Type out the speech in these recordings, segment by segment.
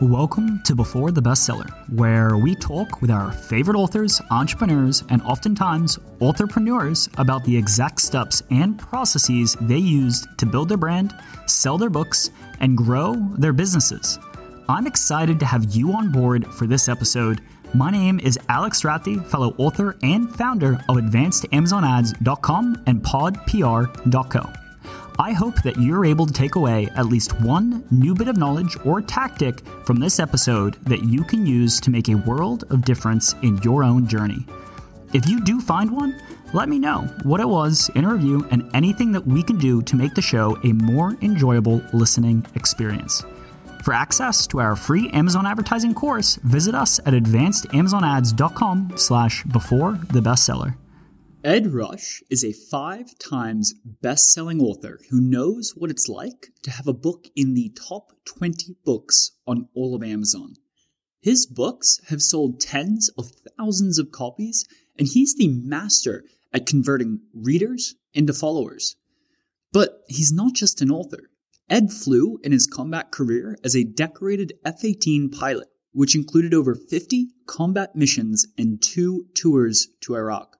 Welcome to Before the Bestseller, where we talk with our favorite authors, entrepreneurs, and oftentimes entrepreneurs about the exact steps and processes they used to build their brand, sell their books, and grow their businesses. I'm excited to have you on board for this episode. My name is Alex Ratti, fellow author and founder of AdvancedAmazonAds.com and PodPR.co. I hope that you're able to take away at least one new bit of knowledge or tactic from this episode that you can use to make a world of difference in your own journey. If you do find one, let me know what it was in a review and anything that we can do to make the show a more enjoyable listening experience. For access to our free Amazon advertising course, visit us at advancedamazonads.com slash before the bestseller. Ed Rush is a five times best selling author who knows what it's like to have a book in the top 20 books on all of Amazon. His books have sold tens of thousands of copies, and he's the master at converting readers into followers. But he's not just an author. Ed flew in his combat career as a decorated F 18 pilot, which included over 50 combat missions and two tours to Iraq.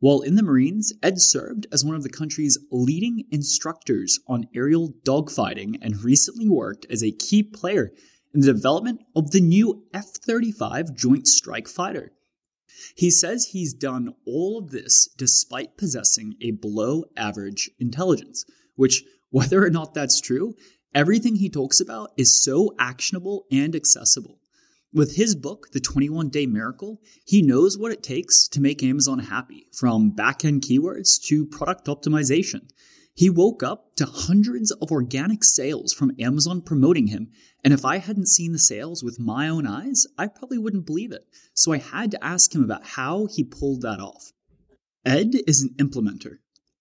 While in the Marines, Ed served as one of the country's leading instructors on aerial dogfighting and recently worked as a key player in the development of the new F 35 Joint Strike Fighter. He says he's done all of this despite possessing a below average intelligence, which, whether or not that's true, everything he talks about is so actionable and accessible. With his book, The 21 Day Miracle, he knows what it takes to make Amazon happy, from back end keywords to product optimization. He woke up to hundreds of organic sales from Amazon promoting him, and if I hadn't seen the sales with my own eyes, I probably wouldn't believe it. So I had to ask him about how he pulled that off. Ed is an implementer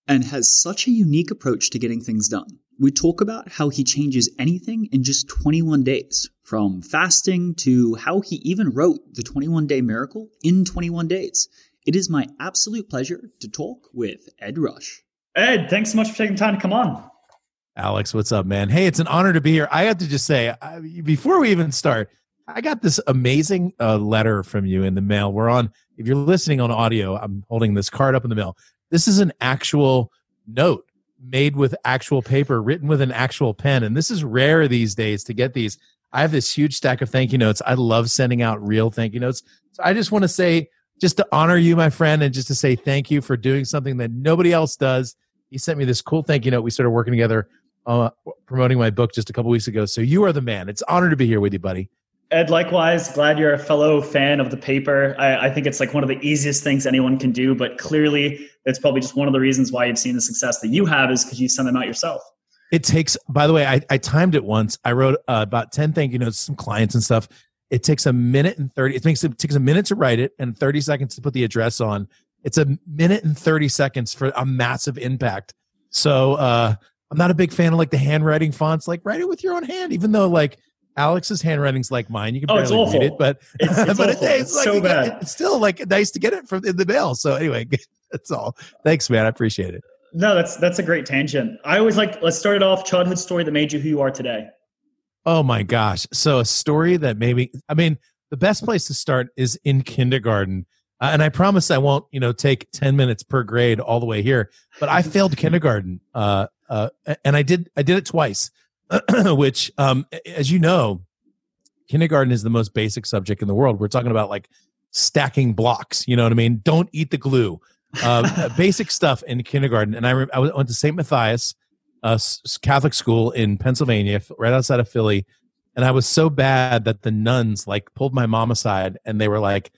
and has such a unique approach to getting things done. We talk about how he changes anything in just 21 days, from fasting to how he even wrote the 21 day miracle in 21 days. It is my absolute pleasure to talk with Ed Rush. Ed, thanks so much for taking time to come on. Alex, what's up, man? Hey, it's an honor to be here. I have to just say, I, before we even start, I got this amazing uh, letter from you in the mail. We're on, if you're listening on audio, I'm holding this card up in the mail. This is an actual note made with actual paper, written with an actual pen. And this is rare these days to get these. I have this huge stack of thank you notes. I love sending out real thank you notes. So I just want to say, just to honor you, my friend, and just to say thank you for doing something that nobody else does. He sent me this cool thank you note. We started working together, uh, promoting my book just a couple weeks ago. So you are the man. It's an honor to be here with you, buddy. Ed, likewise, glad you're a fellow fan of the paper. I, I, think it's like one of the easiest things anyone can do, but clearly it's probably just one of the reasons why you've seen the success that you have is because you send them out yourself. It takes, by the way, I, I timed it once. I wrote uh, about 10 thank you notes to some clients and stuff. It takes a minute and 30, it, makes, it takes a minute to write it and 30 seconds to put the address on. It's a minute and 30 seconds for a massive impact. So uh, I'm not a big fan of like the handwriting fonts. Like write it with your own hand, even though like Alex's handwriting's like mine. You can oh, barely read it, but it's, it's but it's, it's like, so bad. It's still like nice to get it from in the mail. So anyway, that's all. Thanks, man. I appreciate it. No, that's that's a great tangent. I always like let's start it off childhood story that made you who you are today. Oh my gosh! So a story that maybe I mean the best place to start is in kindergarten. Uh, and I promise I won't, you know, take 10 minutes per grade all the way here. But I failed kindergarten. Uh, uh, and I did, I did it twice. which, um, as you know, kindergarten is the most basic subject in the world. We're talking about like stacking blocks. You know what I mean? Don't eat the glue. Uh, basic stuff in kindergarten. And I, re- I went to St. Matthias, a Catholic school in Pennsylvania, right outside of Philly. And I was so bad that the nuns like pulled my mom aside and they were like,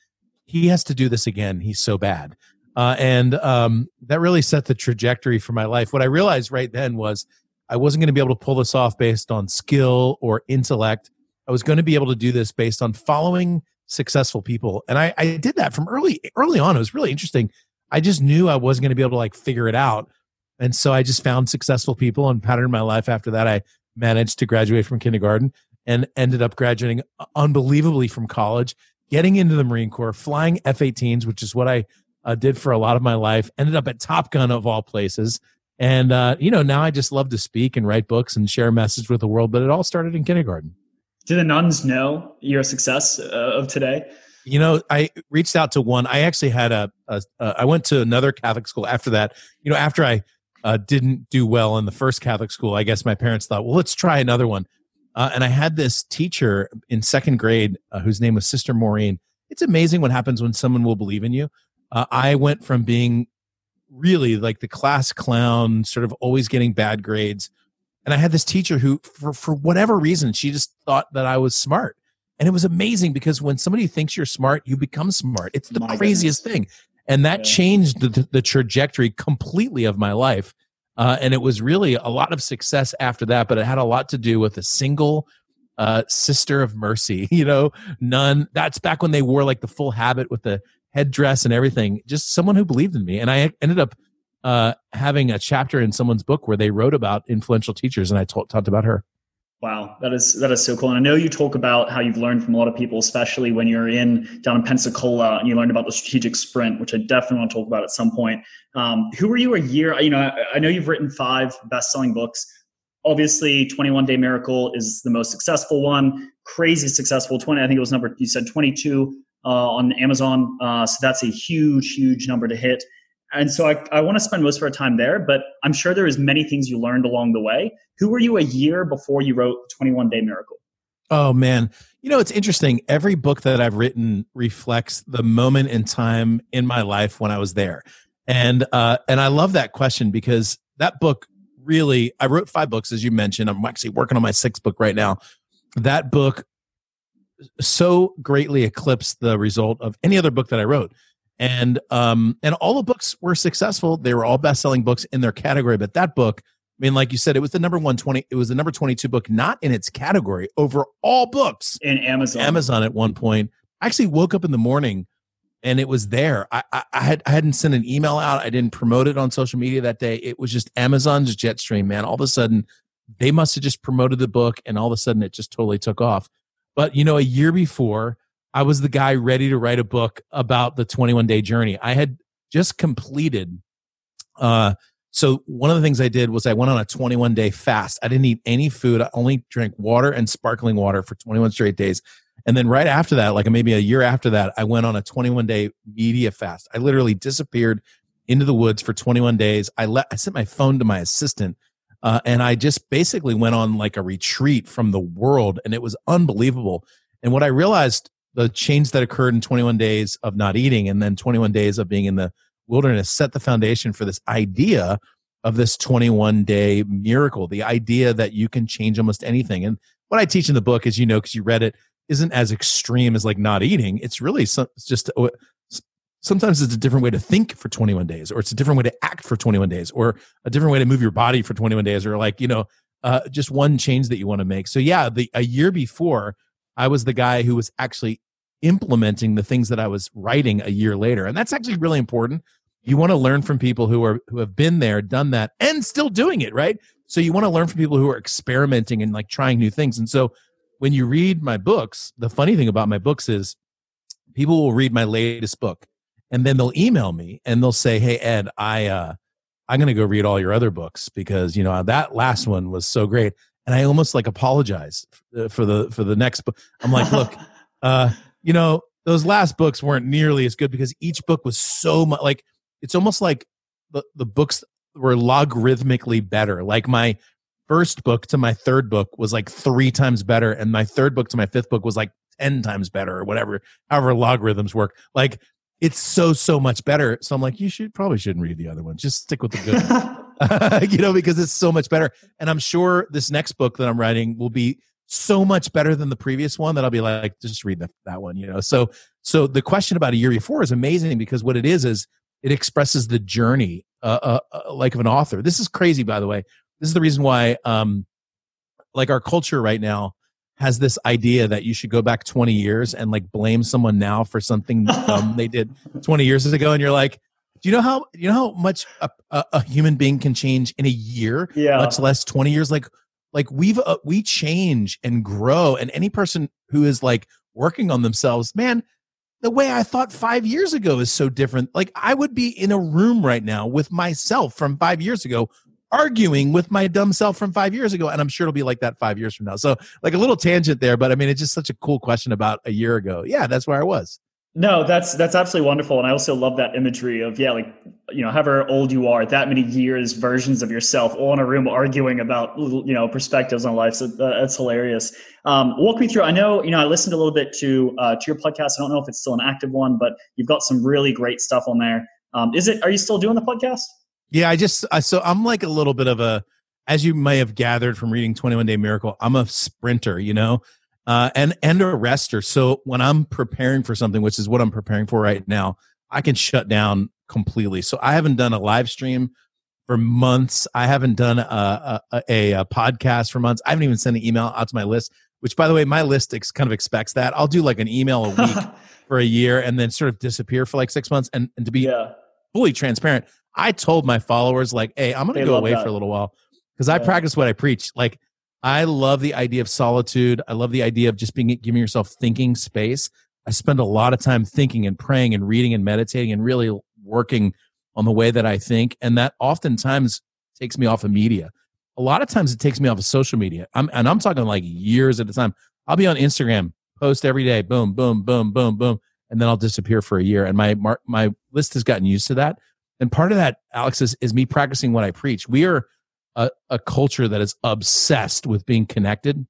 he has to do this again. He's so bad. Uh, and um, that really set the trajectory for my life. What I realized right then was I wasn't going to be able to pull this off based on skill or intellect. I was going to be able to do this based on following successful people. And I, I did that from early, early on. It was really interesting. I just knew I wasn't going to be able to like figure it out. And so I just found successful people and patterned my life after that. I managed to graduate from kindergarten and ended up graduating unbelievably from college, getting into the Marine Corps, flying F 18s, which is what I uh, did for a lot of my life, ended up at Top Gun of all places. And, uh, you know, now I just love to speak and write books and share a message with the world, but it all started in kindergarten. Do the nuns know your success uh, of today? You know, I reached out to one. I actually had a, a uh, I went to another Catholic school after that. You know, after I uh, didn't do well in the first Catholic school, I guess my parents thought, well, let's try another one. Uh, and I had this teacher in second grade uh, whose name was Sister Maureen. It's amazing what happens when someone will believe in you. Uh, I went from being really like the class clown, sort of always getting bad grades. And I had this teacher who, for, for whatever reason, she just thought that I was smart. And it was amazing because when somebody thinks you're smart, you become smart. It's the my craziest goodness. thing. And that yeah. changed the, the trajectory completely of my life. Uh, and it was really a lot of success after that, but it had a lot to do with a single uh, sister of mercy, you know, nun. That's back when they wore like the full habit with the headdress and everything. Just someone who believed in me. And I ended up uh, having a chapter in someone's book where they wrote about influential teachers, and I talked talked about her. Wow, that is that is so cool. And I know you talk about how you've learned from a lot of people, especially when you're in down in Pensacola and you learned about the strategic sprint, which I definitely want to talk about at some point. Um, who were you a year? You know, I, I know you've written five best-selling books. Obviously, 21 Day Miracle is the most successful one, crazy successful. 20, I think it was number you said 22 uh, on Amazon. Uh, so that's a huge, huge number to hit. And so I, I want to spend most of our time there, but I'm sure there is many things you learned along the way. Who were you a year before you wrote 21 Day Miracle? Oh man, you know it's interesting. Every book that I've written reflects the moment in time in my life when I was there, and uh, and I love that question because that book really. I wrote five books, as you mentioned. I'm actually working on my sixth book right now. That book so greatly eclipsed the result of any other book that I wrote. And um and all the books were successful. They were all best-selling books in their category. But that book i mean like you said it was the number 120 it was the number 22 book not in its category over all books. In amazon. Amazon at one point. I actually woke up in the morning and it was there. I, I, I had i hadn't sent an email out. I didn't promote it on social media that day. It was just amazon's jet stream man. All of a sudden they must have just promoted the book and all of a sudden it just totally took off but you know a year before I was the guy ready to write a book about the 21 day journey. I had just completed. Uh, so one of the things I did was I went on a 21 day fast. I didn't eat any food. I only drank water and sparkling water for 21 straight days. And then right after that, like maybe a year after that, I went on a 21 day media fast. I literally disappeared into the woods for 21 days. I let I sent my phone to my assistant, uh, and I just basically went on like a retreat from the world, and it was unbelievable. And what I realized the change that occurred in 21 days of not eating and then 21 days of being in the wilderness set the foundation for this idea of this 21 day miracle the idea that you can change almost anything and what i teach in the book as you know because you read it isn't as extreme as like not eating it's really some, it's just uh, sometimes it's a different way to think for 21 days or it's a different way to act for 21 days or a different way to move your body for 21 days or like you know uh, just one change that you want to make so yeah the a year before I was the guy who was actually implementing the things that I was writing a year later. And that's actually really important. You want to learn from people who are who have been there, done that, and still doing it, right? So you want to learn from people who are experimenting and like trying new things. And so when you read my books, the funny thing about my books is people will read my latest book and then they'll email me and they'll say, "Hey Ed, I uh I'm going to go read all your other books because, you know, that last one was so great." And I almost like apologize uh, for the for the next book. I'm like, "Look, uh you know, those last books weren't nearly as good because each book was so much like it's almost like the, the books were logarithmically better. Like my first book to my third book was like three times better, and my third book to my fifth book was like 10 times better or whatever, however logarithms work. Like it's so, so much better. So I'm like, you should probably shouldn't read the other one. Just stick with the good you know, because it's so much better. And I'm sure this next book that I'm writing will be so much better than the previous one that I'll be like, just read the, that one, you know. So, so the question about a year before is amazing because what it is is it expresses the journey, uh, uh, uh, like of an author. This is crazy, by the way. This is the reason why, um, like our culture right now has this idea that you should go back 20 years and like blame someone now for something um, they did 20 years ago, and you're like, do you know how you know how much a, a, a human being can change in a year? Yeah. Much less 20 years. Like like we've uh, we change and grow and any person who is like working on themselves man the way i thought 5 years ago is so different like i would be in a room right now with myself from 5 years ago arguing with my dumb self from five years ago. And I'm sure it'll be like that five years from now. So, like a little tangent there, but I mean, it's just such a cool question about a year ago. Yeah, that's where I was. No, that's that's absolutely wonderful, and I also love that imagery of yeah, like you know, however old you are, that many years, versions of yourself, all in a room arguing about you know perspectives on life. So uh, that's hilarious. Um, walk me through. I know you know I listened a little bit to uh, to your podcast. I don't know if it's still an active one, but you've got some really great stuff on there. Um, is it? Are you still doing the podcast? Yeah, I just I, so I'm like a little bit of a, as you may have gathered from reading 21 Day Miracle, I'm a sprinter. You know, uh, and and a rester. So when I'm preparing for something, which is what I'm preparing for right now, I can shut down completely. So I haven't done a live stream for months. I haven't done a, a, a, a podcast for months. I haven't even sent an email out to my list. Which, by the way, my list ex- kind of expects that. I'll do like an email a week for a year and then sort of disappear for like six months. And, and to be yeah. fully transparent, I told my followers like, "Hey, I'm going to go away that. for a little while because I practice what I preach." Like I love the idea of solitude. I love the idea of just being giving yourself thinking space. I spend a lot of time thinking and praying and reading and meditating and really working on the way that I think. And that oftentimes takes me off of media. A lot of times it takes me off of social media. I'm, and I'm talking like years at a time. I'll be on Instagram, post every day, boom, boom, boom, boom, boom, and then I'll disappear for a year. And my my list has gotten used to that. And part of that, Alex, is, is me practicing what I preach. We are a, a culture that is obsessed with being connected.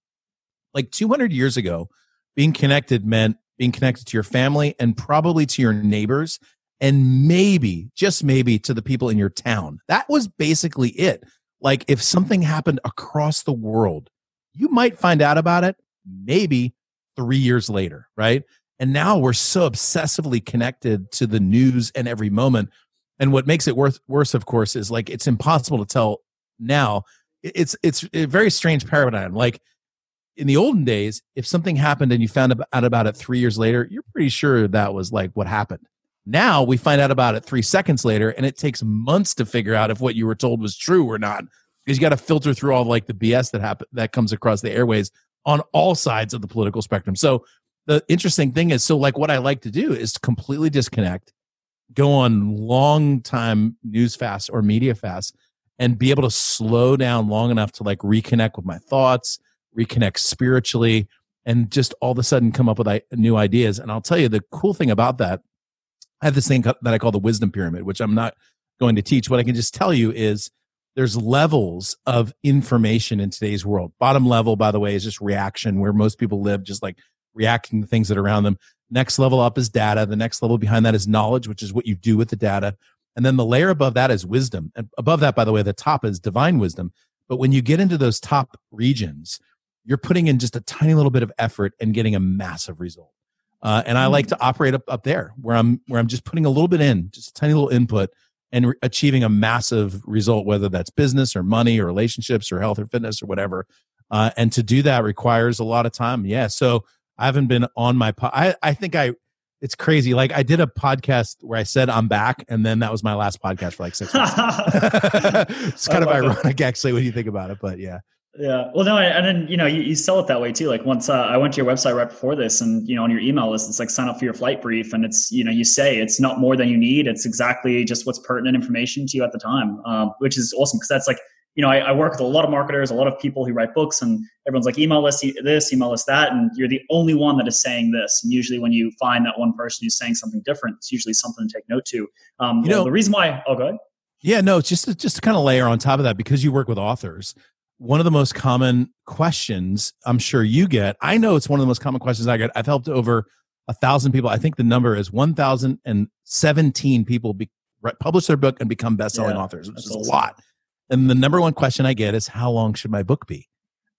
Like 200 years ago, being connected meant being connected to your family and probably to your neighbors and maybe, just maybe, to the people in your town. That was basically it. Like if something happened across the world, you might find out about it maybe three years later, right? And now we're so obsessively connected to the news and every moment. And what makes it worth, worse, of course, is like it's impossible to tell now. It's it's a very strange paradigm. Like in the olden days if something happened and you found out about it three years later you're pretty sure that was like what happened. Now we find out about it three seconds later and it takes months to figure out if what you were told was true or not because you got to filter through all like the bs that happen that comes across the airways on all sides of the political spectrum. So the interesting thing is so like what i like to do is to completely disconnect go on long time news fast or media fast and be able to slow down long enough to like reconnect with my thoughts, reconnect spiritually, and just all of a sudden come up with new ideas. And I'll tell you the cool thing about that, I have this thing that I call the wisdom pyramid, which I'm not going to teach. What I can just tell you is there's levels of information in today's world. Bottom level, by the way, is just reaction, where most people live, just like reacting to things that are around them. Next level up is data. The next level behind that is knowledge, which is what you do with the data. And then the layer above that is wisdom. And above that, by the way, the top is divine wisdom. But when you get into those top regions, you're putting in just a tiny little bit of effort and getting a massive result. Uh, and I like mm. to operate up, up there where I'm where I'm just putting a little bit in, just a tiny little input, and re- achieving a massive result, whether that's business or money or relationships or health or fitness or whatever. Uh, and to do that requires a lot of time. Yeah. So I haven't been on my. Po- I I think I it's crazy. Like I did a podcast where I said I'm back, and then that was my last podcast for like six months. it's kind of ironic, it. actually, when you think about it. But yeah. Yeah. Well, no, and then you know you, you sell it that way too. Like once uh, I went to your website right before this, and you know on your email list, it's like sign up for your flight brief, and it's you know you say it's not more than you need. It's exactly just what's pertinent information to you at the time, um, which is awesome because that's like you know, I, I, work with a lot of marketers, a lot of people who write books, and everyone's like, email list this, email list that, and you're the only one that is saying this. And usually, when you find that one person who's saying something different, it's usually something to take note to. Um, you know, the reason why, oh, go ahead. Yeah, no, it's just to, just to kind of layer on top of that, because you work with authors, one of the most common questions I'm sure you get, I know it's one of the most common questions I get. I've helped over a thousand people. I think the number is 1,017 people be, publish their book and become best-selling yeah, authors, which is awesome. a lot and the number one question I get is, how long should my book be?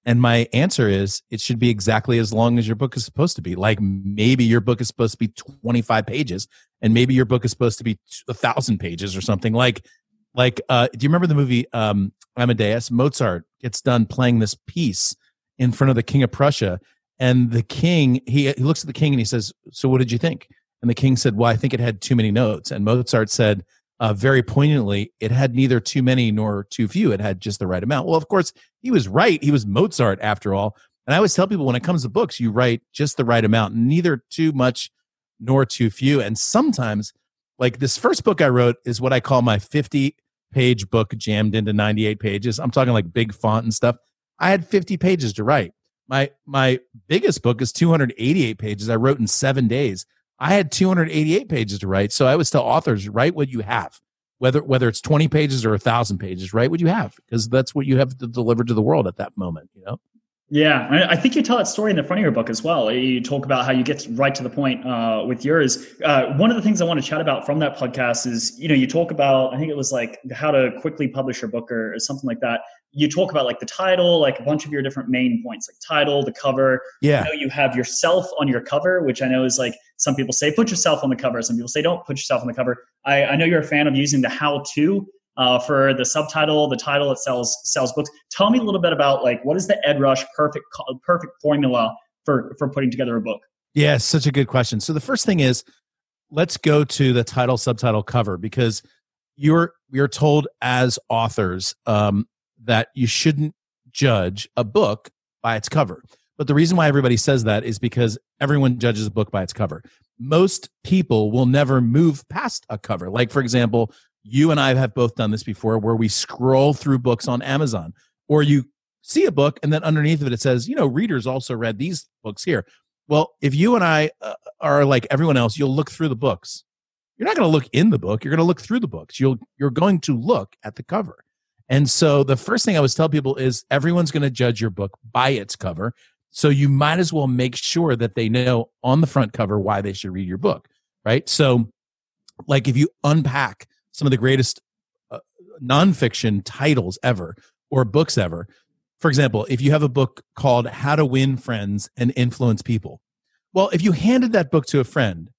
And my answer is, it should be exactly as long as your book is supposed to be. Like maybe your book is supposed to be 25 pages, and maybe your book is supposed to be a thousand pages or something. Like, like, uh, do you remember the movie um, Amadeus? Mozart gets done playing this piece in front of the king of Prussia, and the king he, he looks at the king and he says, "So what did you think?" And the king said, "Well, I think it had too many notes." And Mozart said, uh, very poignantly, it had neither too many nor too few. It had just the right amount. Well, of course, he was right. He was Mozart after all. And I always tell people when it comes to books, you write just the right amount, neither too much nor too few. And sometimes, like this first book I wrote is what I call my 50 page book jammed into 98 pages. I'm talking like big font and stuff. I had 50 pages to write. My my biggest book is 288 pages. I wrote in 7 days. I had 288 pages to write. So I always tell authors, write what you have. Whether whether it's 20 pages or a 1000 pages, write what you have because that's what you have to deliver to the world at that moment, you know. Yeah, I think you tell that story in the front of your book as well. You talk about how you get right to the point uh, with yours. Uh, one of the things I want to chat about from that podcast is, you know, you talk about, I think it was like how to quickly publish your book or, or something like that. You talk about like the title, like a bunch of your different main points, like title, the cover. Yeah. You, know, you have yourself on your cover, which I know is like some people say put yourself on the cover. Some people say don't put yourself on the cover. I, I know you're a fan of using the how to uh, for the subtitle, the title it sells sells books. Tell me a little bit about like what is the Ed Rush perfect perfect formula for for putting together a book? Yeah, such a good question. So the first thing is let's go to the title subtitle cover because you're you're told as authors um, that you shouldn't judge a book by its cover. But the reason why everybody says that is because everyone judges a book by its cover. Most people will never move past a cover. Like, for example, you and I have both done this before where we scroll through books on Amazon or you see a book and then underneath of it it says, you know, readers also read these books here. Well, if you and I uh, are like everyone else, you'll look through the books. You're not going to look in the book, you're going to look through the books. You'll you're going to look at the cover. And so the first thing I always tell people is everyone's going to judge your book by its cover. So you might as well make sure that they know on the front cover why they should read your book, right? So like if you unpack some of the greatest uh, nonfiction titles ever or books ever. For example, if you have a book called How to Win Friends and Influence People, well, if you handed that book to a friend,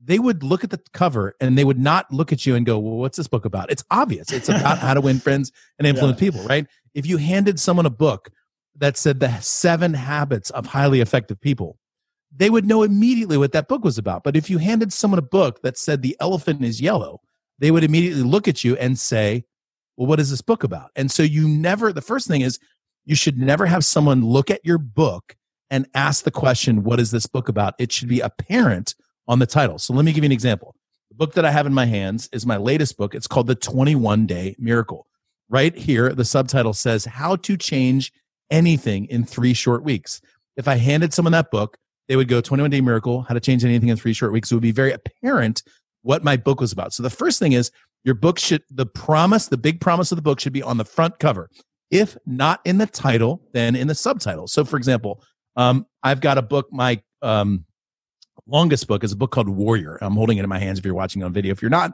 they would look at the cover and they would not look at you and go, Well, what's this book about? It's obvious. It's about how to win friends and influence yeah. people, right? If you handed someone a book that said the seven habits of highly effective people, they would know immediately what that book was about. But if you handed someone a book that said the elephant is yellow, they would immediately look at you and say, Well, what is this book about? And so you never, the first thing is, you should never have someone look at your book and ask the question, What is this book about? It should be apparent on the title. So let me give you an example. The book that I have in my hands is my latest book. It's called The 21 Day Miracle. Right here, the subtitle says, How to Change Anything in Three Short Weeks. If I handed someone that book, they would go 21 Day Miracle, How to Change Anything in Three Short Weeks. It would be very apparent what my book was about. So the first thing is your book should, the promise, the big promise of the book should be on the front cover. If not in the title, then in the subtitle. So for example, um, I've got a book, my um, longest book is a book called Warrior. I'm holding it in my hands if you're watching on video. If you're not,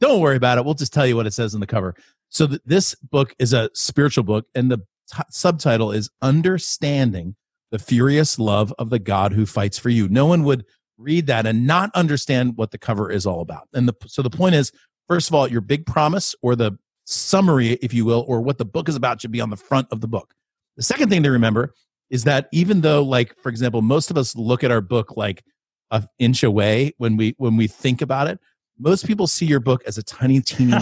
don't worry about it. We'll just tell you what it says on the cover. So th- this book is a spiritual book, and the t- subtitle is Understanding the Furious Love of the God Who Fights for You. No one would read that and not understand what the cover is all about. And the, so the point is, first of all, your big promise or the summary, if you will, or what the book is about should be on the front of the book. The second thing to remember is that even though, like, for example, most of us look at our book like an inch away when we when we think about it, most people see your book as a tiny, teeny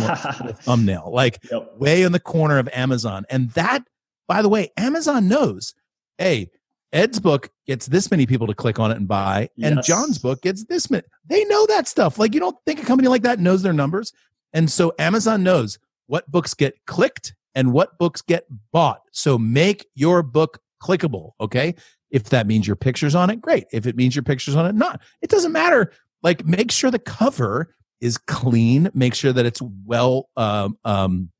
thumbnail, like yep. way in the corner of Amazon. And that, by the way, Amazon knows, hey, Ed's book gets this many people to click on it and buy, yes. and John's book gets this many. They know that stuff. Like you don't think a company like that knows their numbers, and so Amazon knows what books get clicked and what books get bought. So make your book clickable. Okay, if that means your pictures on it, great. If it means your pictures on it, not. It doesn't matter. Like make sure the cover is clean. Make sure that it's well um, um,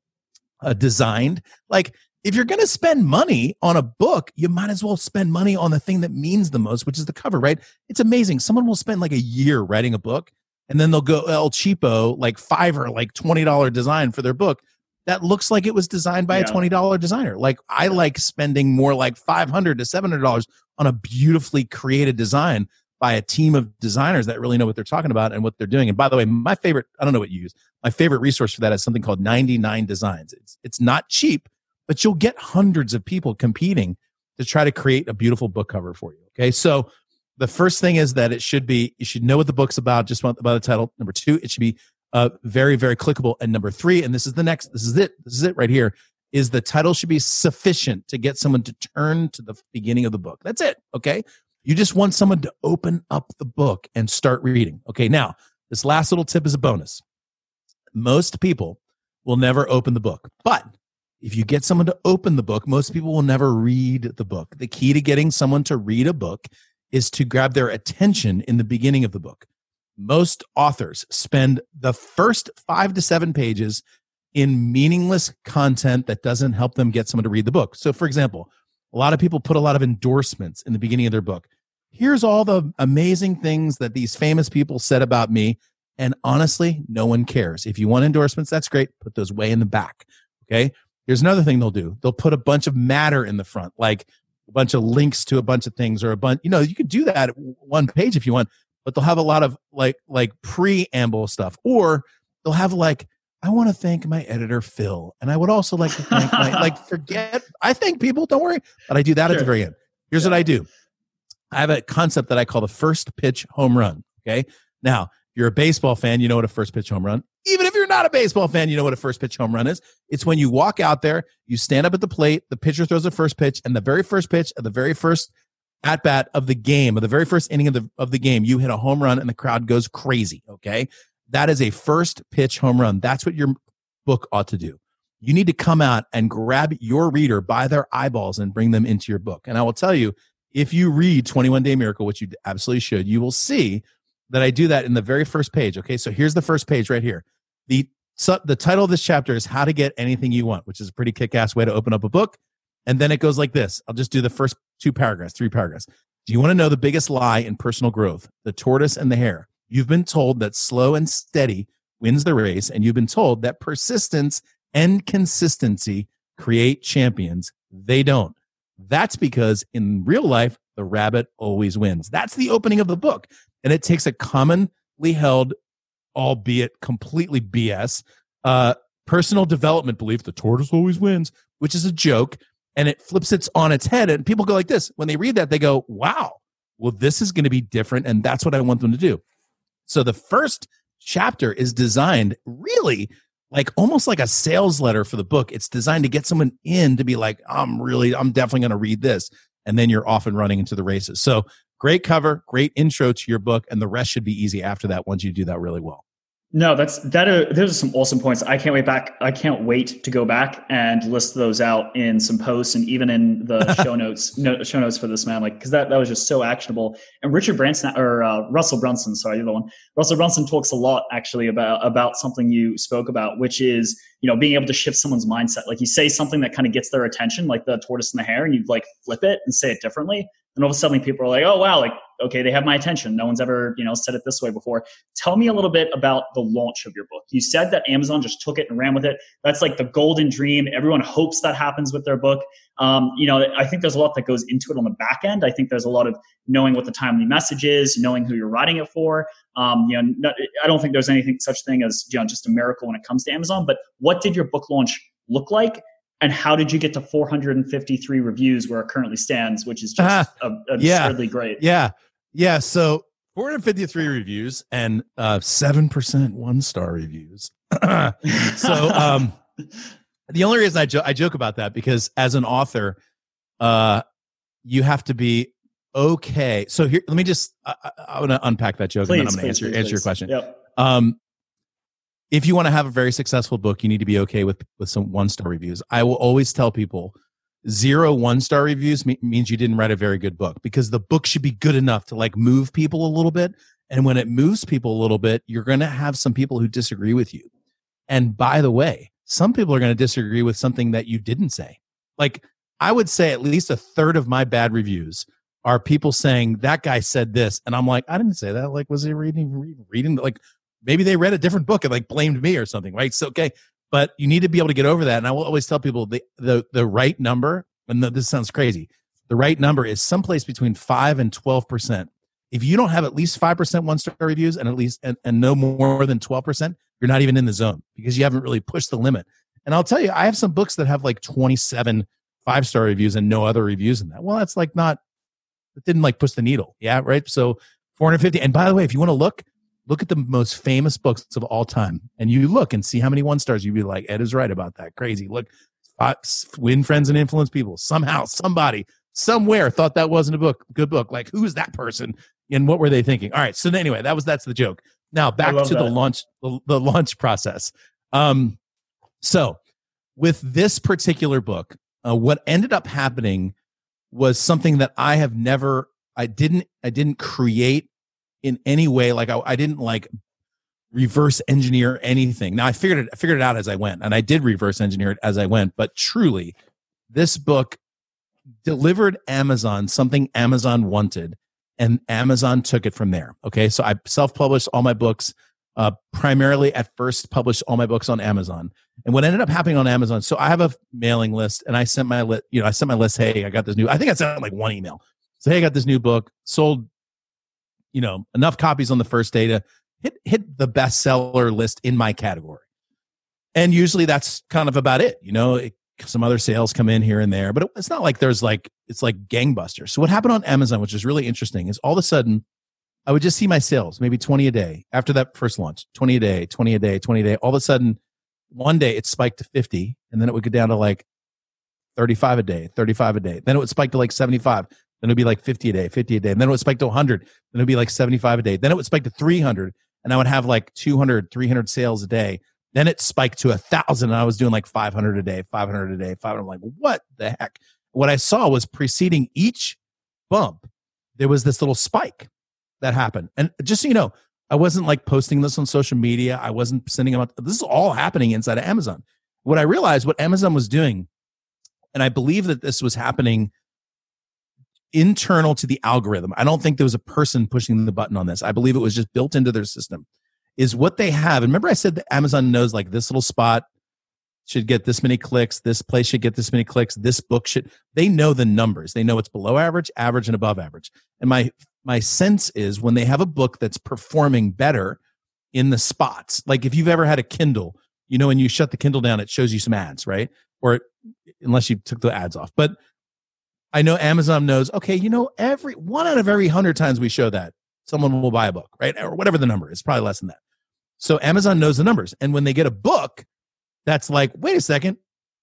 uh, designed. Like if you're going to spend money on a book, you might as well spend money on the thing that means the most, which is the cover, right? It's amazing. Someone will spend like a year writing a book and then they'll go El Cheapo, like Fiverr, like $20 design for their book. That looks like it was designed by yeah. a $20 designer. Like I like spending more like 500 to $700 on a beautifully created design by a team of designers that really know what they're talking about and what they're doing. And by the way, my favorite, I don't know what you use. My favorite resource for that is something called 99 Designs. It's, it's not cheap but you'll get hundreds of people competing to try to create a beautiful book cover for you. Okay. So the first thing is that it should be, you should know what the book's about just by the title. Number two, it should be uh, very, very clickable. And number three, and this is the next, this is it, this is it right here, is the title should be sufficient to get someone to turn to the beginning of the book. That's it. Okay. You just want someone to open up the book and start reading. Okay. Now, this last little tip is a bonus. Most people will never open the book. But if you get someone to open the book, most people will never read the book. The key to getting someone to read a book is to grab their attention in the beginning of the book. Most authors spend the first five to seven pages in meaningless content that doesn't help them get someone to read the book. So, for example, a lot of people put a lot of endorsements in the beginning of their book. Here's all the amazing things that these famous people said about me. And honestly, no one cares. If you want endorsements, that's great. Put those way in the back. Okay. Here's another thing they'll do. They'll put a bunch of matter in the front, like a bunch of links to a bunch of things or a bunch, you know, you could do that one page if you want, but they'll have a lot of like, like preamble stuff or they'll have like, I want to thank my editor, Phil. And I would also like to thank my, like, forget, I thank people, don't worry. But I do that sure. at the very end. Here's yeah. what I do I have a concept that I call the first pitch home run. Okay. Now, you're a baseball fan, you know what a first pitch home run. Even if you're not a baseball fan, you know what a first pitch home run is. It's when you walk out there, you stand up at the plate, the pitcher throws the first pitch, and the very first pitch of the very first at bat of the game, of the very first inning of the of the game, you hit a home run and the crowd goes crazy. Okay. That is a first pitch home run. That's what your book ought to do. You need to come out and grab your reader by their eyeballs and bring them into your book. And I will tell you, if you read 21 Day Miracle, which you absolutely should, you will see that I do that in the very first page. Okay, so here's the first page right here. The so the title of this chapter is How to Get Anything You Want, which is a pretty kick ass way to open up a book. And then it goes like this I'll just do the first two paragraphs, three paragraphs. Do you want to know the biggest lie in personal growth? The tortoise and the hare. You've been told that slow and steady wins the race, and you've been told that persistence and consistency create champions. They don't. That's because in real life, the rabbit always wins. That's the opening of the book. And it takes a commonly held, albeit completely BS, uh, personal development belief, the tortoise always wins, which is a joke. And it flips it on its head. And people go like this. When they read that, they go, wow, well, this is going to be different. And that's what I want them to do. So the first chapter is designed really like almost like a sales letter for the book. It's designed to get someone in to be like, I'm really, I'm definitely going to read this. And then you're off and running into the races. So great cover, great intro to your book. And the rest should be easy after that once you do that really well. No, that's that. Are, those are some awesome points. I can't wait back. I can't wait to go back and list those out in some posts and even in the show notes. No, show notes for this man, like because that that was just so actionable. And Richard Branson or uh, Russell Brunson, sorry, the other one. Russell Brunson talks a lot actually about about something you spoke about, which is you know being able to shift someone's mindset. Like you say something that kind of gets their attention, like the tortoise and the hare, and you like flip it and say it differently and all of a sudden people are like oh wow like okay they have my attention. No one's ever you know said it this way before. Tell me a little bit about the launch of your book. You said that amazon just took it and ran with it. That's like the golden dream. Everyone hopes that happens with their book. Um, you know i think there's a lot that goes into it on the back end. I think there's a lot of knowing what the timely message is knowing who you're writing it for. Um, you know not, i don't think there's anything such thing as you know just a miracle when it comes to amazon but what did your book launch look like and how did you get to 453 reviews where it currently stands, which is just uh, absurdly yeah. great? Yeah. Yeah. So 453 reviews and uh, 7% one star reviews. so um, the only reason I, jo- I joke about that because as an author, uh, you have to be okay. So here, let me just, I, I want to unpack that joke please, and then I'm going to answer, please, answer your question. Yep. Um, if you want to have a very successful book, you need to be okay with with some one star reviews. I will always tell people zero one star reviews me- means you didn't write a very good book because the book should be good enough to like move people a little bit. And when it moves people a little bit, you're going to have some people who disagree with you. And by the way, some people are going to disagree with something that you didn't say. Like I would say at least a third of my bad reviews are people saying that guy said this and i'm like i didn't say that like was he reading reading like maybe they read a different book and like blamed me or something, right? So okay, but you need to be able to get over that. And I will always tell people the the the right number, and this sounds crazy, the right number is someplace between five and twelve percent. If you don't have at least five percent one star reviews and at least and, and no more than twelve percent, you're not even in the zone because you haven't really pushed the limit. And I'll tell you, I have some books that have like 27 five star reviews and no other reviews in that. Well, that's like not, it didn't like push the needle. Yeah. Right. So 450. And by the way, if you want to look, look at the most famous books of all time and you look and see how many one stars you'd be like ed is right about that. Crazy. Look win friends and influence people. Somehow somebody somewhere thought that wasn't a book good book. Like who's that person? And what were they thinking? All right so anyway that was that's the joke. Now back to that. the launch the, the launch process. Um So, with this particular book, uh, what ended up happening was something that I have never, I didn't, I didn't create in any way. Like I, I didn't like reverse engineer anything. Now I figured it, I figured it out as I went, and I did reverse engineer it as I went. But truly, this book delivered Amazon something Amazon wanted, and Amazon took it from there. Okay, so I self-published all my books. Uh, primarily at first published all my books on Amazon. And what ended up happening on Amazon, so I have a mailing list and I sent my list, you know, I sent my list, hey, I got this new, I think I sent like one email. So hey, I got this new book, sold, you know, enough copies on the first day to hit hit the bestseller list in my category. And usually that's kind of about it. You know, it, some other sales come in here and there, but it, it's not like there's like it's like gangbusters. So what happened on Amazon, which is really interesting, is all of a sudden I would just see my sales, maybe 20 a day after that first launch, 20 a day, 20 a day, 20 a day. All of a sudden, one day it spiked to 50, and then it would go down to like 35 a day, 35 a day. Then it would spike to like 75. Then it would be like 50 a day, 50 a day. And then it would spike to 100. Then it would be like 75 a day. Then it would spike to 300 and I would have like 200, 300 sales a day. Then it spiked to a thousand and I was doing like 500 a day, 500 a day, 500. I'm like, what the heck? What I saw was preceding each bump, there was this little spike that happened. And just so you know, I wasn't like posting this on social media. I wasn't sending them out. This is all happening inside of Amazon. What I realized, what Amazon was doing, and I believe that this was happening internal to the algorithm. I don't think there was a person pushing the button on this. I believe it was just built into their system. Is what they have. And remember, I said that Amazon knows like this little spot should get this many clicks, this place should get this many clicks, this book should. They know the numbers. They know it's below average, average, and above average. And my my sense is when they have a book that's performing better in the spots, like if you've ever had a Kindle, you know, when you shut the Kindle down, it shows you some ads, right? Or unless you took the ads off, but I know Amazon knows, okay, you know, every one out of every hundred times we show that, someone will buy a book, right? Or whatever the number is, probably less than that. So Amazon knows the numbers. And when they get a book that's like, wait a second,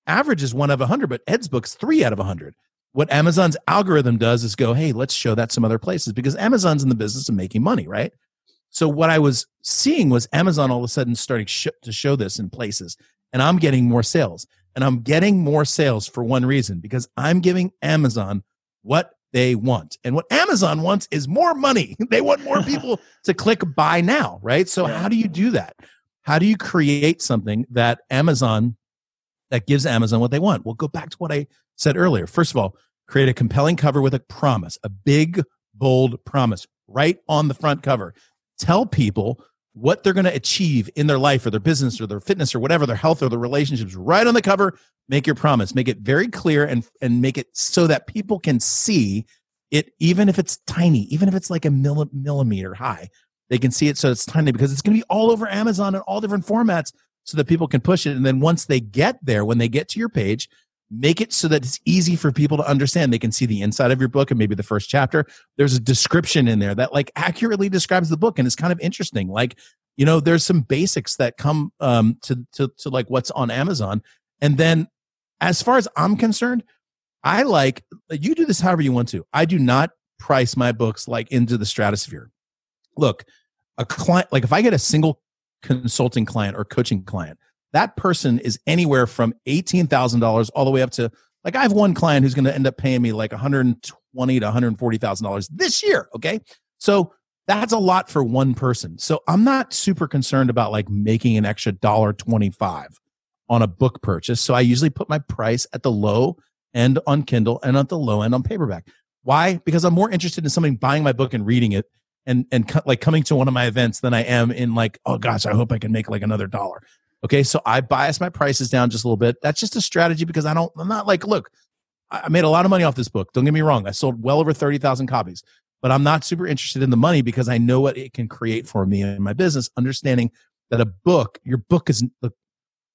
average is one out of a hundred, but Ed's book's three out of a hundred. What Amazon's algorithm does is go, hey, let's show that some other places because Amazon's in the business of making money, right? So what I was seeing was Amazon all of a sudden starting sh- to show this in places, and I'm getting more sales. And I'm getting more sales for one reason because I'm giving Amazon what they want. And what Amazon wants is more money. They want more people to click buy now, right? So, yeah. how do you do that? How do you create something that Amazon that gives Amazon what they want? Well, go back to what I said earlier. First of all, create a compelling cover with a promise, a big, bold promise right on the front cover. Tell people what they're going to achieve in their life or their business or their fitness or whatever, their health or their relationships right on the cover. Make your promise, make it very clear and, and make it so that people can see it, even if it's tiny, even if it's like a millimeter high, they can see it so it's tiny because it's going to be all over Amazon in all different formats so that people can push it. And then once they get there, when they get to your page, make it so that it's easy for people to understand. They can see the inside of your book and maybe the first chapter. There's a description in there that like accurately describes the book and it's kind of interesting. Like you know there's some basics that come um to to, to like what's on amazon. And then as far as i'm concerned i like you do this however you want to. I do not price my books like into the stratosphere. Look a client like if i get a single consulting client or coaching client that person is anywhere from $18,000 all the way up to like I have one client who's going to end up paying me like 120 to 140,000 dollars this year, okay? So that's a lot for one person. So I'm not super concerned about like making an extra dollar 25 on a book purchase. So I usually put my price at the low end on Kindle and at the low end on paperback. Why? Because I'm more interested in somebody buying my book and reading it and and co- like coming to one of my events than I am in like, oh gosh, I hope I can make like another dollar. Okay, so I bias my prices down just a little bit. That's just a strategy because I don't. I'm not like, look, I made a lot of money off this book. Don't get me wrong. I sold well over thirty thousand copies, but I'm not super interested in the money because I know what it can create for me and my business. Understanding that a book, your book is. Look,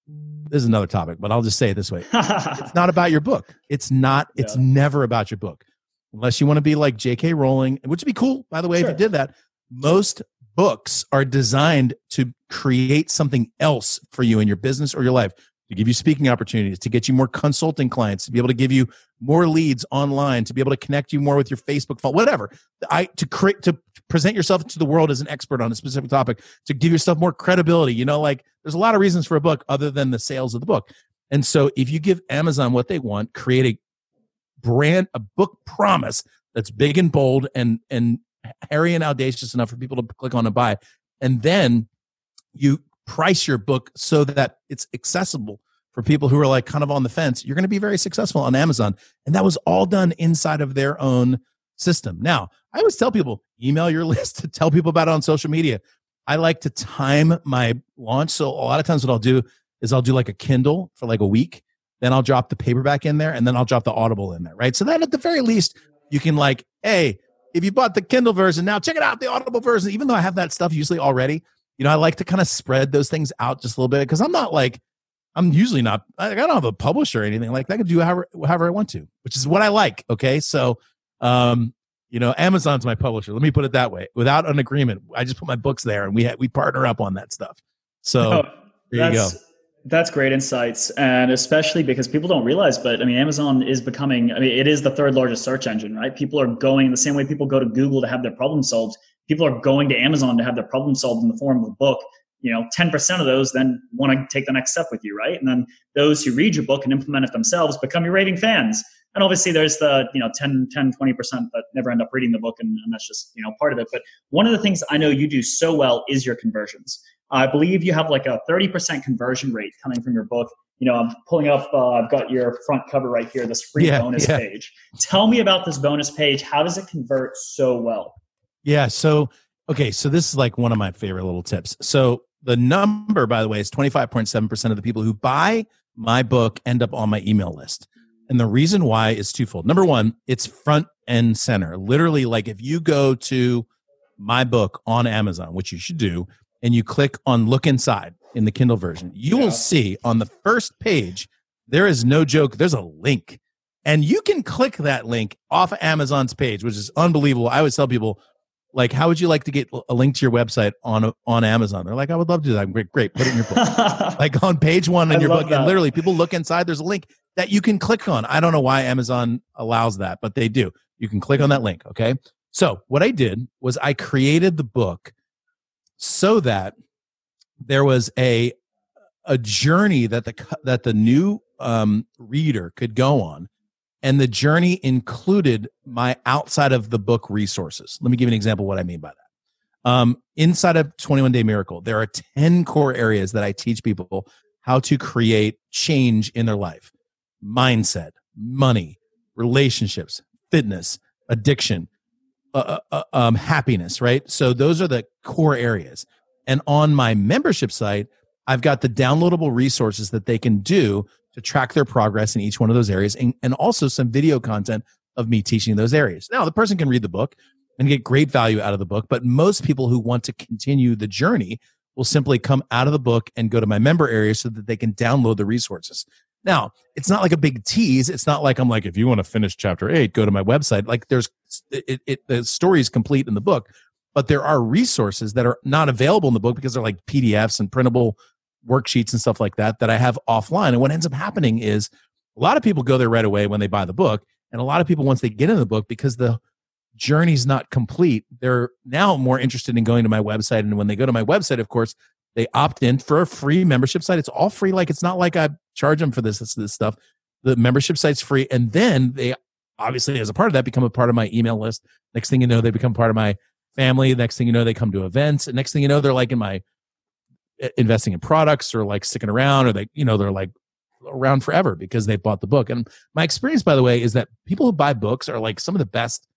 this is another topic, but I'll just say it this way: it's not about your book. It's not. It's yeah. never about your book, unless you want to be like J.K. Rowling, which would be cool, by the way, sure. if you did that. Most books are designed to create something else for you in your business or your life to give you speaking opportunities to get you more consulting clients to be able to give you more leads online to be able to connect you more with your facebook phone whatever. I to create to present yourself to the world as an expert on a specific topic to give yourself more credibility you know like there's a lot of reasons for a book other than the sales of the book. And so if you give amazon what they want create a brand a book promise that's big and bold and and hairy and audacious enough for people to click on and buy and then you price your book so that it's accessible for people who are like kind of on the fence, you're going to be very successful on Amazon. And that was all done inside of their own system. Now, I always tell people email your list, to tell people about it on social media. I like to time my launch. So a lot of times what I'll do is I'll do like a Kindle for like a week. Then I'll drop the paperback in there and then I'll drop the Audible in there, right? So that at the very least, you can like, hey, if you bought the Kindle version, now check it out, the Audible version. Even though I have that stuff usually already, you know, I like to kind of spread those things out just a little bit because I'm not like, I'm usually not. I don't have a publisher or anything like that. I can do however however I want to, which is what I like. Okay, so um, you know, Amazon's my publisher. Let me put it that way. Without an agreement, I just put my books there, and we ha- we partner up on that stuff. So oh, there you go. That's great insights, and especially because people don't realize, but I mean, Amazon is becoming. I mean, it is the third largest search engine, right? People are going the same way people go to Google to have their problem solved. People are going to Amazon to have their problem solved in the form of a book you know 10% of those then want to take the next step with you right and then those who read your book and implement it themselves become your raving fans and obviously there's the you know 10 10 20% that never end up reading the book and, and that's just you know part of it but one of the things i know you do so well is your conversions i believe you have like a 30% conversion rate coming from your book you know i'm pulling up uh, i've got your front cover right here this free yeah, bonus yeah. page tell me about this bonus page how does it convert so well yeah so okay so this is like one of my favorite little tips so the number, by the way, is 25.7% of the people who buy my book end up on my email list. And the reason why is twofold. Number one, it's front and center. Literally, like if you go to my book on Amazon, which you should do, and you click on look inside in the Kindle version, you yeah. will see on the first page, there is no joke, there's a link. And you can click that link off of Amazon's page, which is unbelievable. I always tell people, like how would you like to get a link to your website on on amazon they're like i would love to do that great great put it in your book like on page one in I your book that. and literally people look inside there's a link that you can click on i don't know why amazon allows that but they do you can click on that link okay so what i did was i created the book so that there was a a journey that the that the new um, reader could go on and the journey included my outside of the book resources. Let me give you an example what I mean by that. Um, inside of 21 Day Miracle, there are 10 core areas that I teach people how to create change in their life mindset, money, relationships, fitness, addiction, uh, uh, uh um, happiness, right? So those are the core areas. And on my membership site, I've got the downloadable resources that they can do to track their progress in each one of those areas and, and also some video content of me teaching those areas. Now, the person can read the book and get great value out of the book, but most people who want to continue the journey will simply come out of the book and go to my member area so that they can download the resources. Now, it's not like a big tease. It's not like I'm like, if you want to finish chapter eight, go to my website. Like there's, it, it, the story is complete in the book, but there are resources that are not available in the book because they're like PDFs and printable worksheets and stuff like that that I have offline. And what ends up happening is a lot of people go there right away when they buy the book. And a lot of people, once they get in the book, because the journey's not complete, they're now more interested in going to my website. And when they go to my website, of course, they opt in for a free membership site. It's all free. Like it's not like I charge them for this, this, this stuff. The membership site's free. And then they obviously, as a part of that, become a part of my email list. Next thing you know, they become part of my family. Next thing you know, they come to events. And next thing you know, they're like in my investing in products or like sticking around or they you know they're like around forever because they bought the book and my experience by the way is that people who buy books are like some of the best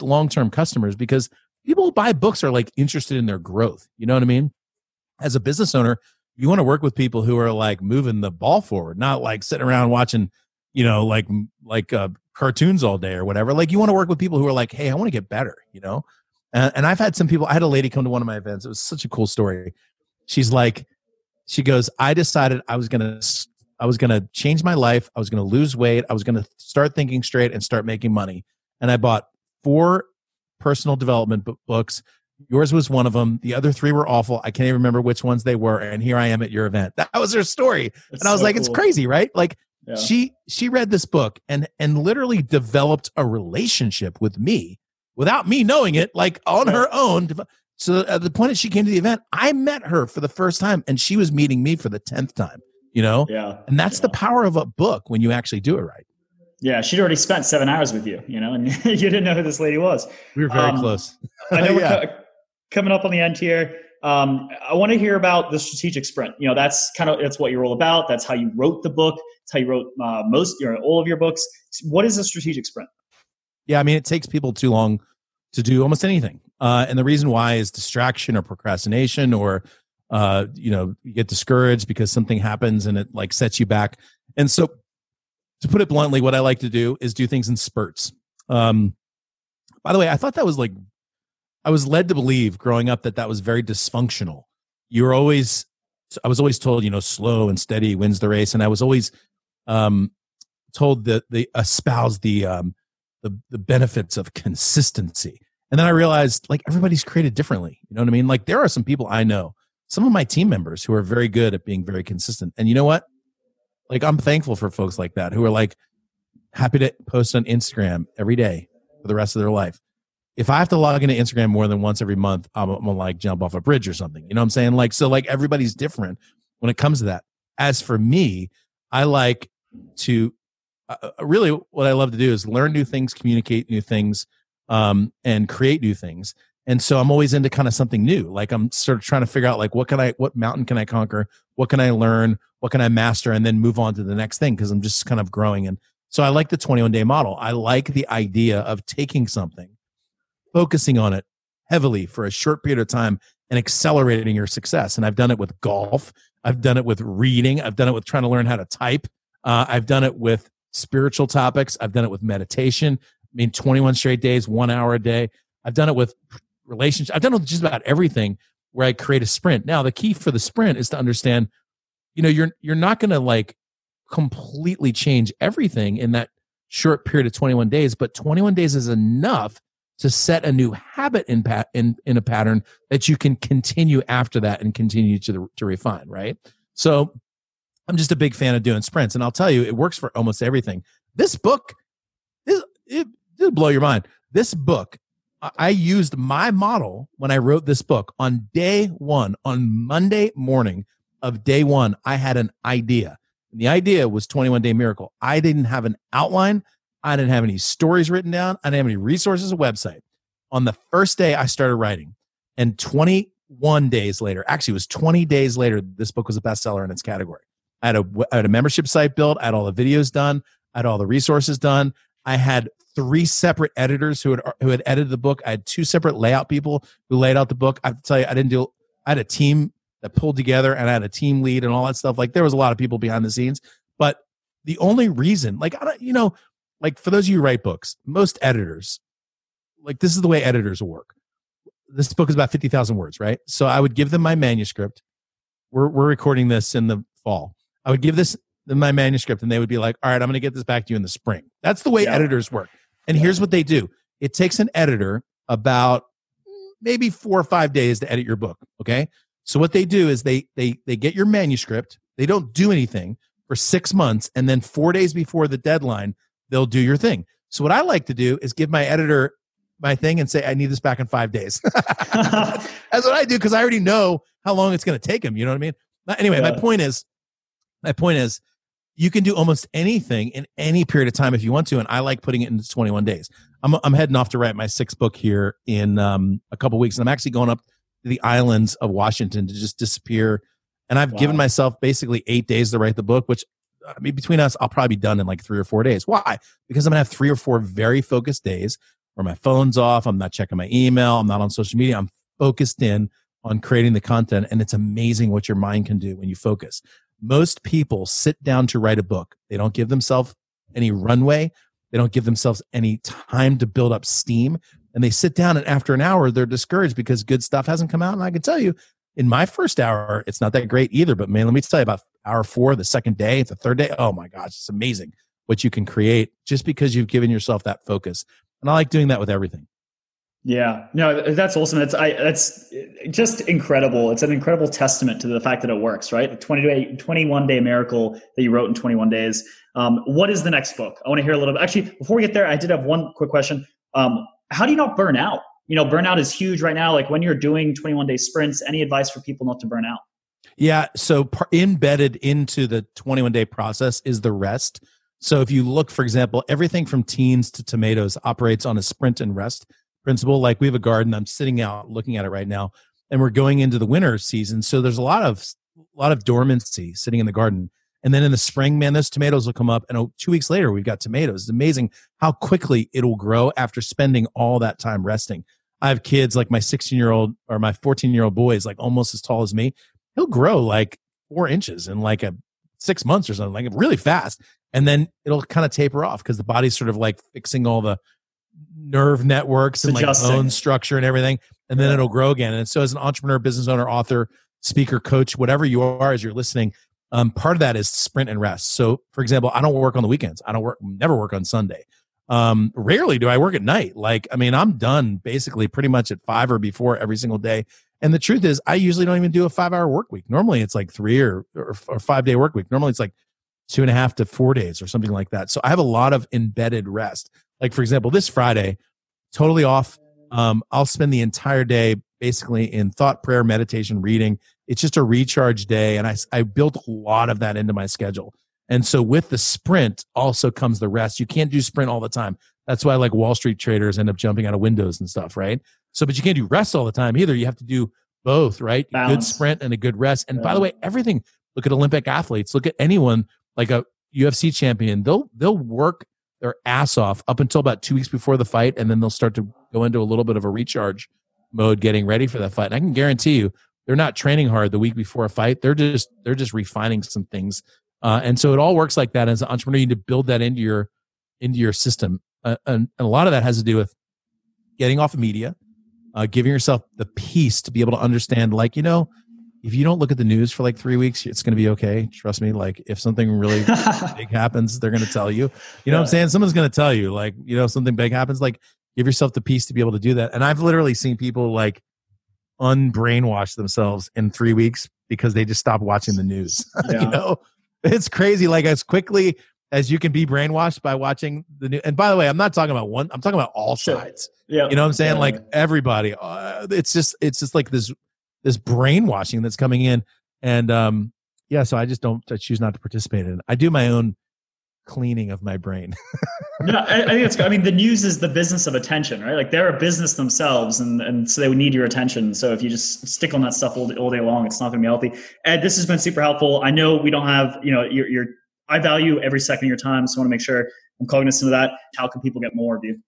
long-term customers because people who buy books are like interested in their growth you know what i mean as a business owner you want to work with people who are like moving the ball forward not like sitting around watching you know like like uh, cartoons all day or whatever. Like you want to work with people who are like hey i want to get better you know? And, and i've had some people i had a lady come to one of my events it was such a cool story. She's like she goes i decided i was gonna i was gonna change my life i was gonna lose weight i was gonna start thinking straight and start making money. And i bought four personal development books yours was one of them the other three were awful i can't even remember which ones they were and here i am at your event that was her story That's and i was so like cool. it's crazy right like yeah. she she read this book and and literally developed a relationship with me without me knowing it, like on her own. So at the point that she came to the event, I met her for the first time and she was meeting me for the 10th time, you know? Yeah. And that's yeah. the power of a book when you actually do it right. Yeah, she'd already spent seven hours with you, you know, and you didn't know who this lady was. We were very um, close. I know yeah. we're coming up on the end here. Um, I want to hear about the strategic sprint. You know, that's kind of that's what you're all about. That's how you wrote the book. That's how you wrote uh, most, all of your books. What is a strategic sprint? Yeah, I mean, it takes people too long to do almost anything, uh, and the reason why is distraction or procrastination, or uh, you know, you get discouraged because something happens and it like sets you back. And so, to put it bluntly, what I like to do is do things in spurts. Um, by the way, I thought that was like I was led to believe growing up that that was very dysfunctional. You were always, I was always told, you know, slow and steady wins the race, and I was always um, told that they espouse the um, the the benefits of consistency. And then I realized, like everybody's created differently. You know what I mean? Like there are some people I know, some of my team members who are very good at being very consistent. And you know what? Like I'm thankful for folks like that who are like happy to post on Instagram every day for the rest of their life if I have to log into Instagram more than once every month, I'm, I'm, gonna like jump off a bridge or something. You know what I'm saying? Like, so like everybody's different when it comes to that. As for me, I like to uh, uh, really what I love to do is learn new things, communicate new things, um, and create new things. And so I'm always into kind of something new. Like I'm sort of trying to figure out like what can I, what mountain can I conquer? What can I learn? What can I master? And then move on to the next thing because I'm just kind of growing. And so I like the 21 day model. I like the idea of taking something focusing on it heavily for a short period of time and accelerating your success. And I've done it with golf. I've done it with reading. I've done it with trying to learn how to type. Uh, I've done it with spiritual topics. I've done it with meditation. I mean, 21 straight days, one hour a day. I've done it with relationships. I've done it with just about everything where I create a sprint. Now, the key for the sprint is to understand, you know, you're you're not going to like completely change everything in that short period of 21 days, but 21 days is enough to set a new habit in, pat, in, in a pattern that you can continue after that and continue to, to refine, right? So I'm just a big fan of doing sprints. And I'll tell you, it works for almost everything. This book, it, it, it'll blow your mind. This book, I used my model when I wrote this book on day one, on Monday morning of day one. I had an idea. And the idea was 21 Day Miracle. I didn't have an outline. I didn't have any stories written down. I didn't have any resources, a website. On the first day, I started writing. And 21 days later, actually, it was 20 days later, this book was a bestseller in its category. I had, a, I had a membership site built. I had all the videos done. I had all the resources done. I had three separate editors who had who had edited the book. I had two separate layout people who laid out the book. I tell you, I didn't do. I had a team that pulled together, and I had a team lead and all that stuff. Like there was a lot of people behind the scenes, but the only reason, like I don't, you know, like for those of you who write books, most editors, like this is the way editors work. This book is about 50,000 words, right? So I would give them my manuscript. We're, we're recording this in the fall. I would give this my manuscript and they would be like, all right, I'm going to get this back to you in the spring. That's the way yeah. editors work. And yeah. here's what they do. It takes an editor about maybe four or five days to edit your book. Okay. So what they do is they, they, they get your manuscript. They don't do anything for six months. And then four days before the deadline, they'll do your thing. So what I like to do is give my editor my thing and say, I need this back in five days. That's what I do because I already know how long it's going to take him. You know what I mean? Anyway, yeah. my point is, my point is, you can do almost anything in any period of time if you want to, and I like putting it into 21 days. I'm I'm heading off to write my sixth book here in um, a couple weeks, and I'm actually going up to the islands of Washington to just disappear. And I've wow. given myself basically eight days to write the book, which I mean, between us, I'll probably be done in like three or four days. Why? Because I'm gonna have three or four very focused days where my phone's off. I'm not checking my email. I'm not on social media. I'm focused in on creating the content. And it's amazing what your mind can do when you focus. Most people sit down to write a book. They don't give themselves any runway. They don't give themselves any time to build up steam. And they sit down and after an hour, they're discouraged because good stuff hasn't come out. And I can tell you, in my first hour, it's not that great either. But man, let me tell you about hour four, the second day, the third day. Oh my gosh, it's amazing what you can create just because you've given yourself that focus. And I like doing that with everything. Yeah, no, that's awesome. It's I, that's just incredible. It's an incredible testament to the fact that it works, right? The 20 day, 21 day miracle that you wrote in 21 days. Um, what is the next book? I want to hear a little bit. Actually, before we get there, I did have one quick question. Um, how do you not burn out? You know, burnout is huge right now. Like when you're doing 21 day sprints, any advice for people not to burn out? Yeah. So par- embedded into the 21 day process is the rest. So if you look, for example, everything from teens to tomatoes operates on a sprint and rest principle. Like we have a garden, I'm sitting out looking at it right now, and we're going into the winter season. So there's a lot of a lot of dormancy sitting in the garden. And then in the spring, man, those tomatoes will come up. And oh, two weeks later, we've got tomatoes. It's amazing how quickly it'll grow after spending all that time resting. I have kids like my 16 year old or my 14 year old boy is like almost as tall as me. He'll grow like four inches in like a six months or something, like really fast. And then it'll kind of taper off because the body's sort of like fixing all the nerve networks and like bone structure and everything. And then it'll grow again. And so as an entrepreneur, business owner, author, speaker, coach, whatever you are as you're listening, um, part of that is sprint and rest. So, for example, I don't work on the weekends. I don't work, never work on Sunday. Um, rarely do I work at night. Like, I mean, I'm done basically pretty much at five or before every single day. And the truth is, I usually don't even do a five hour work week. Normally, it's like three or, or, or five day work week. Normally, it's like two and a half to four days or something like that. So I have a lot of embedded rest. Like, for example, this Friday, totally off. Um, I'll spend the entire day basically in thought, prayer, meditation, reading. It's just a recharge day. And I, I built a lot of that into my schedule. And so with the sprint also comes the rest. You can't do sprint all the time. That's why like Wall Street traders end up jumping out of windows and stuff, right? So, but you can't do rest all the time either. You have to do both, right? A good sprint and a good rest. And yeah. by the way, everything, look at Olympic athletes, look at anyone like a UFC champion. They'll, they'll work their ass off up until about two weeks before the fight. And then they'll start to go into a little bit of a recharge mode getting ready for that fight. And I can guarantee you, they're not training hard the week before a fight. They're just they're just refining some things, uh, and so it all works like that. As an entrepreneur, you need to build that into your into your system, uh, and, and, a lot of that has to do with getting off of media, uh, giving yourself the peace to be able to understand, like you know, if you don't look at the news for like three weeks, it's going to be okay. Trust me. Like if something really big happens, they're going to tell you. You know yeah. what I'm saying? Someone's going to tell you. Like you know, something big happens. Like give yourself the peace to be able to do that. And I've literally seen people like unbrainwash themselves in three weeks because they just stopped watching the news. Yeah. you know, it's crazy. Like as quickly as you can be brainwashed by watching the news. And by the way, I'm not talking about one. I'm talking about all sides. Yeah, you know what I'm saying? Yeah. Like everybody. Uh, it's just it's just like this this brainwashing that's coming in, and um yeah. So I just don't. I choose not to participate in. it. I do my own cleaning of my brain. no, I, I, think it's. I mean, the news is the business of attention, right? Like they're a business themselves, and and so they would need your attention. So if you just stick on that stuff all, all day long, it's not going to be healthy. Ed, this has been super helpful. I know we don't have, you know, your your. I value every second of your time, so I want to make sure I'm cognizant of that. How can people get more of you?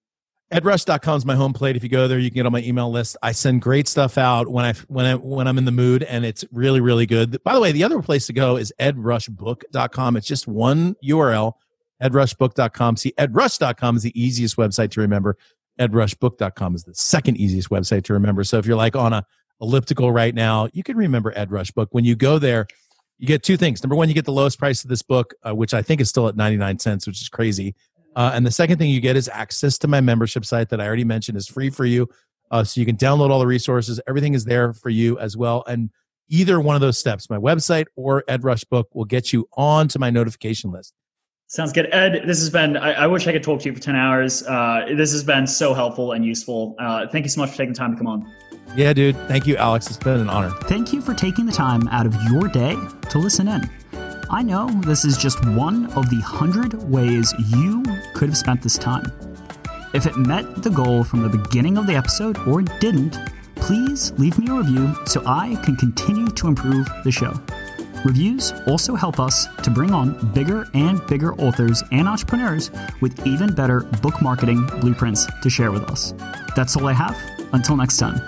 edrush.com is my home plate if you go there you can get on my email list i send great stuff out when i when i when i'm in the mood and it's really really good by the way the other place to go is edrushbook.com it's just one url edrushbook.com. See, edrush.com is the easiest website to remember. Edrushbook.com is the second easiest website to remember. So if you're like on a elliptical right now, you can remember Edrush Book. When you go there, you get two things. Number one, you get the lowest price of this book, uh, which I think is still at 99 cents, which is crazy. Uh, and the second thing you get is access to my membership site that I already mentioned is free for you. Uh, so you can download all the resources. Everything is there for you as well. And either one of those steps, my website or Edrush Book, will get you onto my notification list. Sounds good. Ed, this has been, I, I, wish I could talk to you for 10 hours. Uh, this has been so helpful and useful. Uh, thank you so much for taking the time to come on. Yeah, dude. Thank you, Alex. It's been an honor. Thank you for taking the time out of your day to listen in. I know this is just one of the hundred ways you could have spent this time. If it met the goal from the beginning of the episode or didn't, please leave me a review so I can continue to improve the show. Reviews also help us to bring on bigger and bigger authors and entrepreneurs with even better book marketing blueprints to share with us. That's all I have. Until next time.